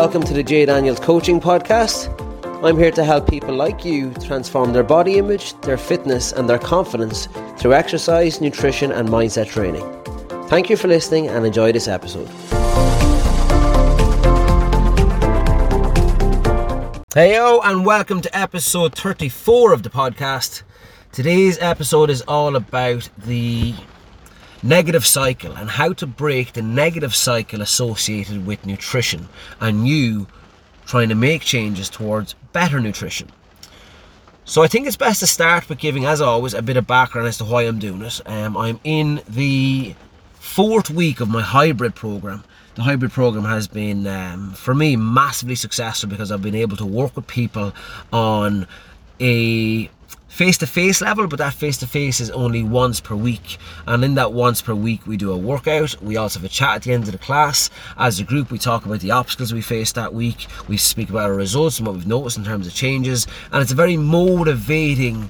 Welcome to the Jay Daniels Coaching Podcast. I'm here to help people like you transform their body image, their fitness, and their confidence through exercise, nutrition, and mindset training. Thank you for listening and enjoy this episode. Heyo, and welcome to episode 34 of the podcast. Today's episode is all about the negative cycle and how to break the negative cycle associated with nutrition and you trying to make changes towards better nutrition. So I think it's best to start with giving, as always, a bit of background as to why I'm doing it. Um, I'm in the fourth week of my hybrid program. The hybrid program has been, um, for me, massively successful because I've been able to work with people on a face to face level, but that face to face is only once per week. And in that once per week, we do a workout. We also have a chat at the end of the class. As a group, we talk about the obstacles we faced that week. We speak about our results and what we've noticed in terms of changes. And it's a very motivating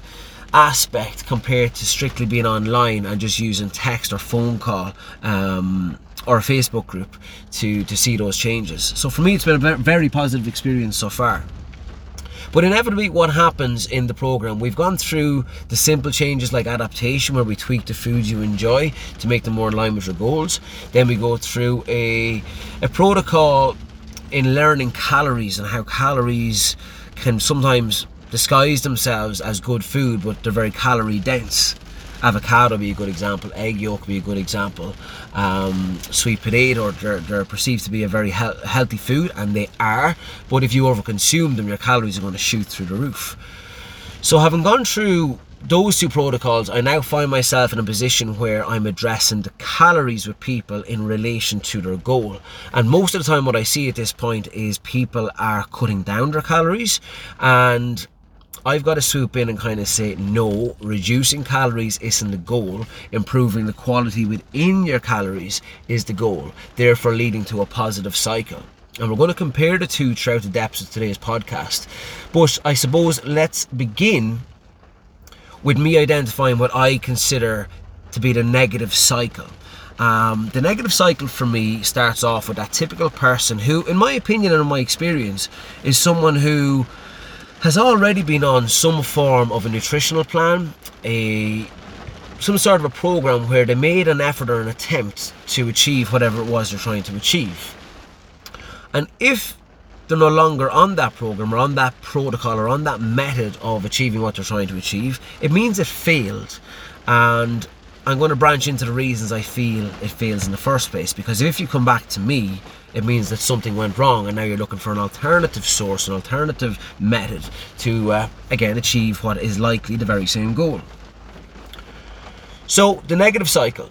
aspect compared to strictly being online and just using text or phone call. Um, or a Facebook group to to see those changes. So for me, it's been a very positive experience so far. But inevitably, what happens in the program, we've gone through the simple changes like adaptation, where we tweak the foods you enjoy to make them more in line with your goals. Then we go through a, a protocol in learning calories and how calories can sometimes disguise themselves as good food, but they're very calorie dense avocado be a good example, egg yolk be a good example, um, sweet potato, they're, they're, perceived to be a very he- healthy food, and they are, but if you overconsume them, your calories are going to shoot through the roof. So, having gone through those two protocols, I now find myself in a position where I'm addressing the calories with people in relation to their goal. And most of the time, what I see at this point is people are cutting down their calories and I've got to swoop in and kind of say, no, reducing calories isn't the goal. Improving the quality within your calories is the goal, therefore leading to a positive cycle. And we're going to compare the two throughout the depths of today's podcast. But I suppose let's begin with me identifying what I consider to be the negative cycle. Um, the negative cycle for me starts off with that typical person who, in my opinion and in my experience, is someone who has already been on some form of a nutritional plan, a some sort of a program where they made an effort or an attempt to achieve whatever it was they're trying to achieve. And if they're no longer on that program or on that protocol or on that method of achieving what they're trying to achieve, it means it failed. And I'm going to branch into the reasons I feel it fails in the first place. Because if you come back to me it means that something went wrong and now you're looking for an alternative source, an alternative method to, uh, again, achieve what is likely the very same goal. So, the negative cycle.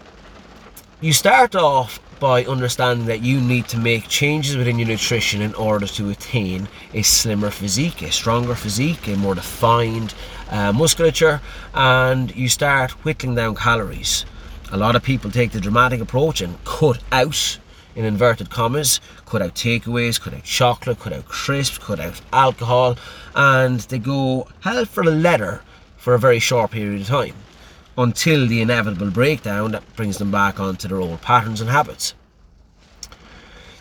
You start off by understanding that you need to make changes within your nutrition in order to attain a slimmer physique, a stronger physique, a more defined uh, musculature, and you start whittling down calories. A lot of people take the dramatic approach and cut out in inverted commas, cut out takeaways, cut out chocolate, cut out crisps, cut out alcohol, and they go hell for the leather for a very short period of time until the inevitable breakdown that brings them back onto their old patterns and habits.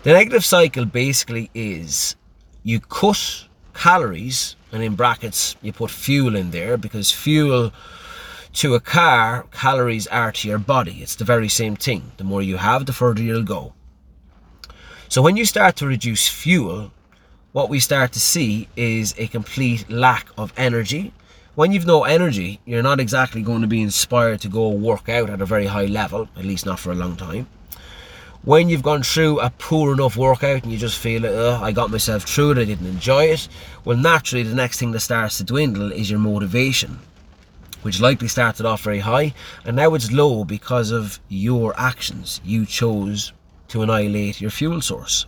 The negative cycle basically is you cut calories, and in brackets, you put fuel in there because fuel to a car, calories are to your body. It's the very same thing. The more you have, the further you'll go. So when you start to reduce fuel, what we start to see is a complete lack of energy. When you've no energy, you're not exactly going to be inspired to go work out at a very high level, at least not for a long time. When you've gone through a poor enough workout and you just feel, oh, I got myself through it, I didn't enjoy it, well, naturally, the next thing that starts to dwindle is your motivation which likely started off very high and now it's low because of your actions. You chose to annihilate your fuel source.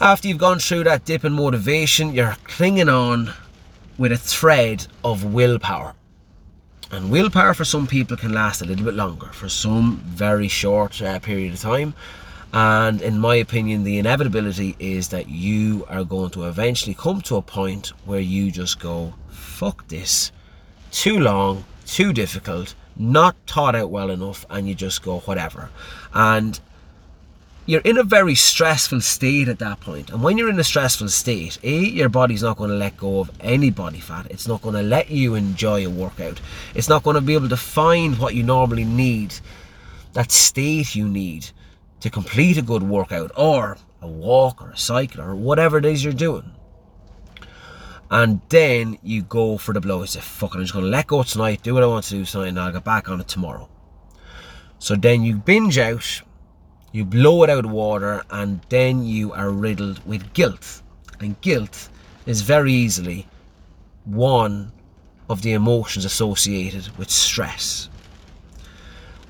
After you've gone through that dip in motivation, you're clinging on with a thread of willpower. And willpower for some people can last a little bit longer, for some very short uh, period of time. And in my opinion, the inevitability is that you are going to eventually come to a point where you just go, fuck this, too long, too difficult, not thought out well enough, and you just go, whatever. And you're in a very stressful state at that point. And when you're in a stressful state, A, your body's not going to let go of any body fat. It's not going to let you enjoy a workout. It's not going to be able to find what you normally need, that state you need to complete a good workout or a walk or a cycle or whatever it is you're doing. And then you go for the blow. You say, fuck it, I'm just going to let go tonight, do what I want to do tonight, and I'll get back on it tomorrow. So then you binge out you blow it out water, and then you are riddled with guilt. And guilt is very easily one of the emotions associated with stress.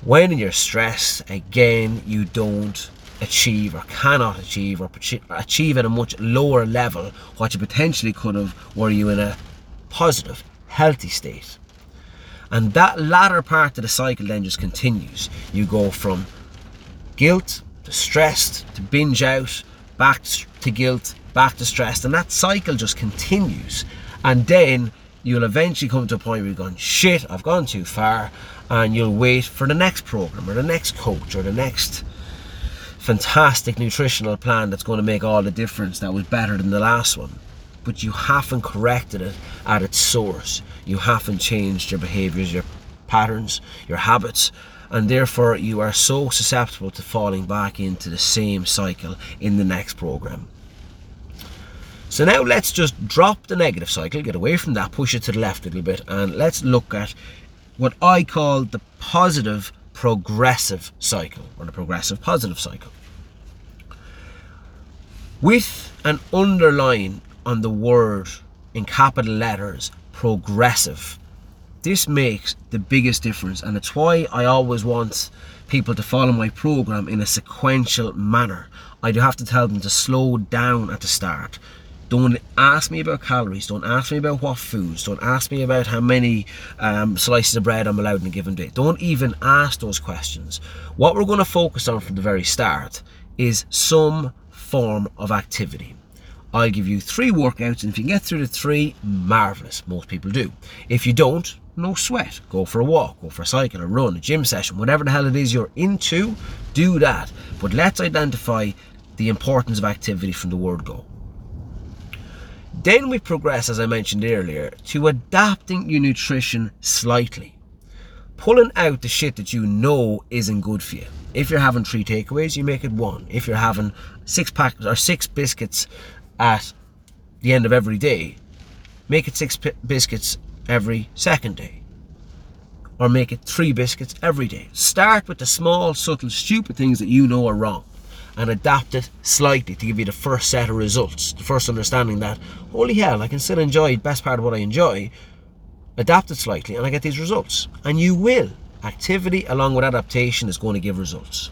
When you're stressed, again, you don't achieve or cannot achieve or achieve at a much lower level what you potentially could have were you in a positive, healthy state. And that latter part of the cycle then just continues. You go from guilt to stressed to binge out, back to guilt, back to stressed, and that cycle just continues. And then you'll eventually come to a point where you're going, shit, I've gone too far, and you'll wait for the next program or the next coach or the next fantastic nutritional plan that's going to make all the difference that was better than the last one. But you haven't corrected it at its source. You haven't changed your behaviors, your patterns, your habits, and therefore you are so susceptible to falling back into the same cycle in the next program. So now let's just drop the negative cycle, get away from that, push it to the left a little bit, and let's look at what I call the positive progressive cycle, or the progressive positive cycle. With an underline on the word in capital letters, progressive, this makes the biggest difference and it's why I always want people to follow my program in a sequential manner. I do have to tell them to slow down at the start. Don't ask me about calories. Don't ask me about what foods. Don't ask me about how many um, slices of bread I'm allowed in a given day. Don't even ask those questions. What we're going to focus on from the very start is some form of activity. I'll give you three workouts, and if you can get through the three, marvelous. Most people do. If you don't, no sweat. Go for a walk, go for a cycle, a run, a gym session, whatever the hell it is you're into, do that. But let's identify the importance of activity from the word go. Then we progress, as I mentioned earlier, to adapting your nutrition slightly. Pulling out the shit that you know isn't good for you. If you're having three takeaways, you make it one. If you're having six packs or six biscuits at the end of every day, make it six biscuits every second day. Or make it three biscuits every day. Start with the small, subtle, stupid things that you know are wrong and adapt it slightly to give you the first set of results. The first understanding that, holy hell, I can still enjoy the best part of what I enjoy, adapt it slightly, and I get these results. And you will. Activity along with adaptation is going to give results.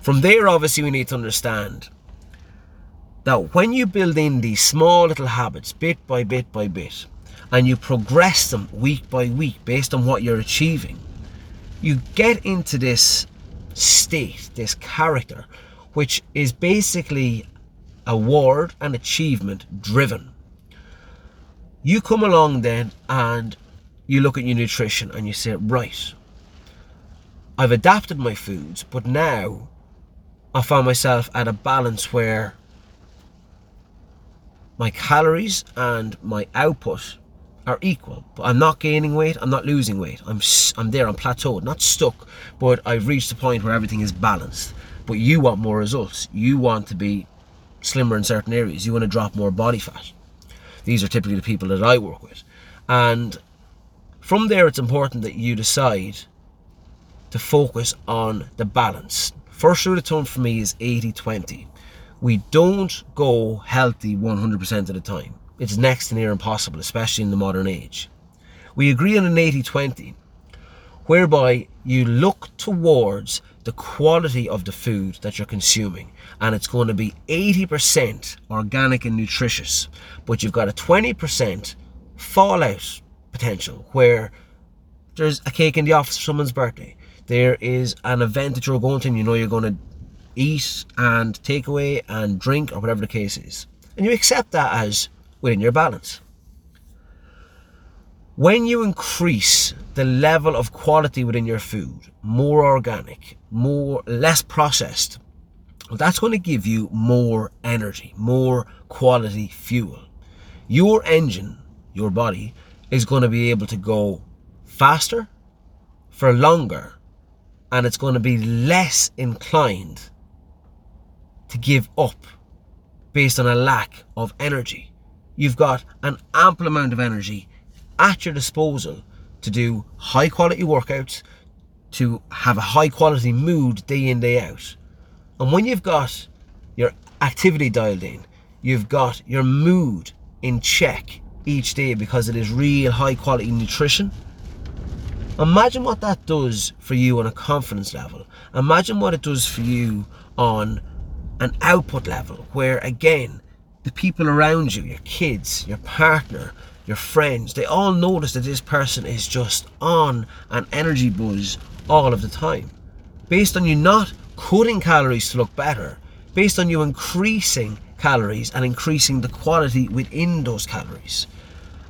From there, obviously, we need to understand that when you build in these small little habits, bit by bit by bit, and you progress them week by week based on what you're achieving, you get into this state, this character, which is basically award and achievement driven. You come along then and you look at your nutrition and you say, right, I've adapted my foods, but now I find myself at a balance where my calories and my output are equal. But I'm not gaining weight, I'm not losing weight. I'm I'm there, I'm plateaued, not stuck, but I've reached a point where everything is balanced. But you want more results. You want to be slimmer in certain areas. You want to drop more body fat. These are typically the people that I work with. And from there it's important that you decide to focus on the balance. First rule of thumb for me is 80-20. We don't go healthy 100% of the time it's next to near impossible, especially in the modern age. We agree on an 80 20, whereby you look towards the quality of the food that you're consuming, and it's going to be 80% organic and nutritious, but you've got a 20% fallout potential where there's a cake in the office for someone's birthday. There is an event that you're going to, and you know you're going to eat and take away and drink or whatever the case is. And you accept that as within your balance. When you increase the level of quality within your food, more organic, more less processed, well, that's going to give you more energy, more quality fuel. Your engine, your body, is going to be able to go faster for longer and it's going to be less inclined to give up based on a lack of energy. You've got an ample amount of energy at your disposal to do high quality workouts, to have a high quality mood day in, day out. And when you've got your activity dialed in, you've got your mood in check each day because it is real high quality nutrition. Imagine what that does for you on a confidence level. Imagine what it does for you on an output level where, again, the people around you, your kids, your partner, your friends, they all notice that this person is just on an energy buzz all of the time. Based on you not cutting calories to look better, based on you increasing calories and increasing the quality within those calories.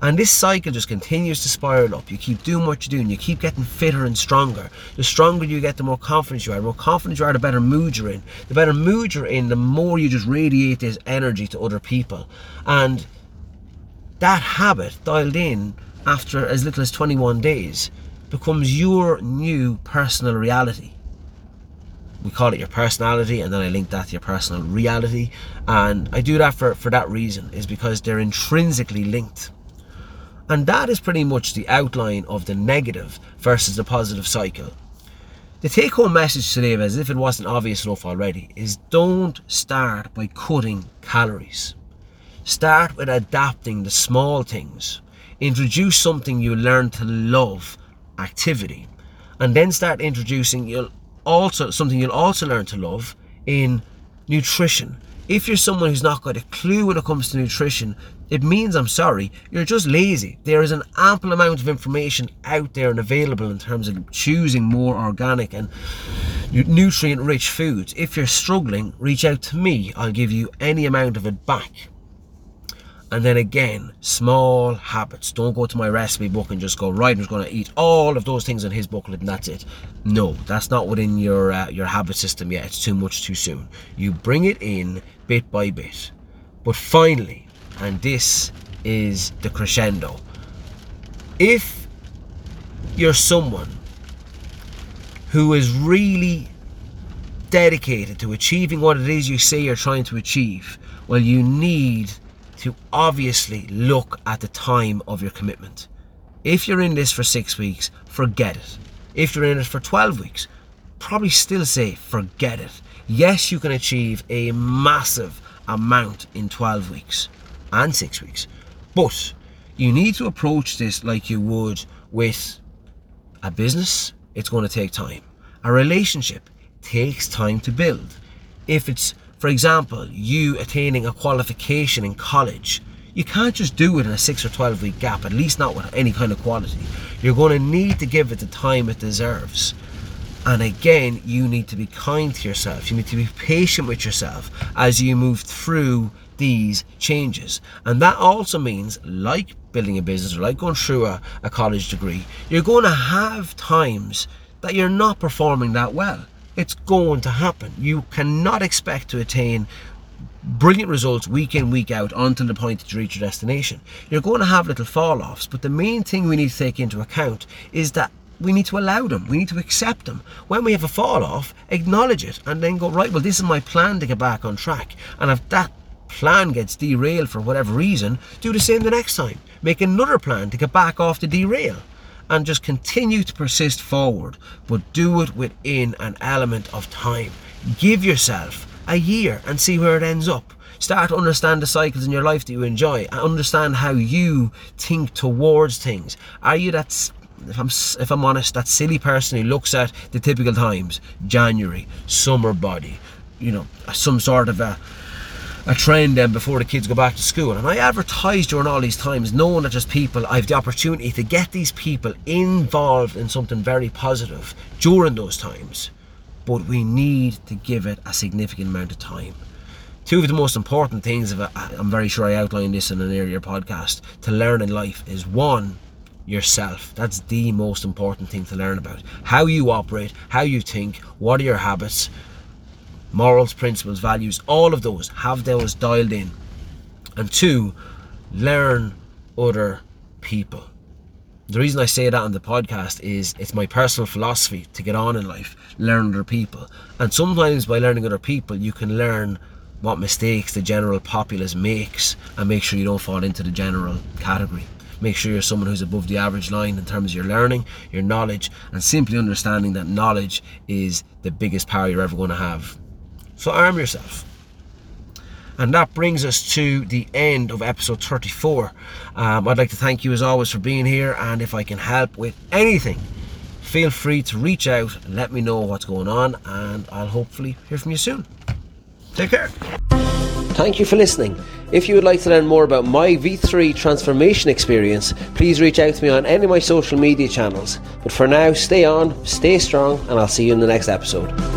And this cycle just continues to spiral up. You keep doing what you're doing, you keep getting fitter and stronger. The stronger you get, the more confident you are. The more confident you are, the better mood you're in. The better mood you're in, the more you just radiate this energy to other people. And that habit dialed in after as little as 21 days becomes your new personal reality. We call it your personality, and then I link that to your personal reality. And I do that for, for that reason, is because they're intrinsically linked. And that is pretty much the outline of the negative versus the positive cycle. The take home message today, as if it wasn't obvious enough already, is don't start by cutting calories. Start with adapting the small things. Introduce something you learn to love activity and then start introducing you'll also something you'll also learn to love in nutrition if you're someone who's not got a clue when it comes to nutrition it means i'm sorry you're just lazy there is an ample amount of information out there and available in terms of choosing more organic and nutrient rich foods if you're struggling reach out to me i'll give you any amount of it back and then again, small habits. Don't go to my recipe book and just go, right, I'm going to eat all of those things in his booklet and that's it. No, that's not within your, uh, your habit system yet. It's too much too soon. You bring it in bit by bit. But finally, and this is the crescendo, if you're someone who is really dedicated to achieving what it is you say you're trying to achieve, well, you need to obviously look at the time of your commitment. If you're in this for six weeks, forget it. If you're in it for 12 weeks, probably still say forget it. Yes, you can achieve a massive amount in 12 weeks and six weeks, but you need to approach this like you would with a business. It's going to take time. A relationship takes time to build. If it's for example, you attaining a qualification in college, you can't just do it in a 6 or 12 week gap, at least not with any kind of quality. You're going to need to give it the time it deserves. And again, you need to be kind to yourself. You need to be patient with yourself as you move through these changes. And that also means, like building a business or like going through a, a college degree, you're going to have times that you're not performing that well. It's going to happen. You cannot expect to attain brilliant results week in, week out until the point that you reach your destination. You're going to have little fall offs, but the main thing we need to take into account is that we need to allow them, we need to accept them. When we have a fall off, acknowledge it and then go, right, well, this is my plan to get back on track. And if that plan gets derailed for whatever reason, do the same the next time. Make another plan to get back off the derail and just continue to persist forward, but do it within an element of time. Give yourself a year and see where it ends up. Start to understand the cycles in your life that you enjoy. And understand how you think towards things. Are you that if I'm if I'm honest, that silly person who looks at the typical times, January, summer body, you know, some sort of a a trend then before the kids go back to school. And I advertise during all these times, knowing that there's people, I have the opportunity to get these people involved in something very positive during those times. But we need to give it a significant amount of time. Two of the most important things, I'm very sure I outlined this in an earlier podcast, to learn in life is one, yourself. That's the most important thing to learn about. How you operate, how you think, what are your habits, morals, principles, values, all of those. Have those dialed in. And two, learn other people. The reason I say that on the podcast is it's my personal philosophy to get on in life, learn other people. And sometimes by learning other people, you can learn what mistakes the general populace makes and make sure you don't fall into the general category. Make sure you're someone who's above the average line in terms of your learning, your knowledge, and simply understanding that knowledge is the biggest power you're ever going to have. So arm yourself. And that brings us to the end of episode 34. Um, I'd like to thank you as always for being here, and if I can help with anything, feel free to reach out and let me know what's going on, and I'll hopefully hear from you soon. Take care. Thank you for listening. If you would like to learn more about my V3 transformation experience, please reach out to me on any of my social media channels. But for now, stay on, stay strong, and I'll see you in the next episode.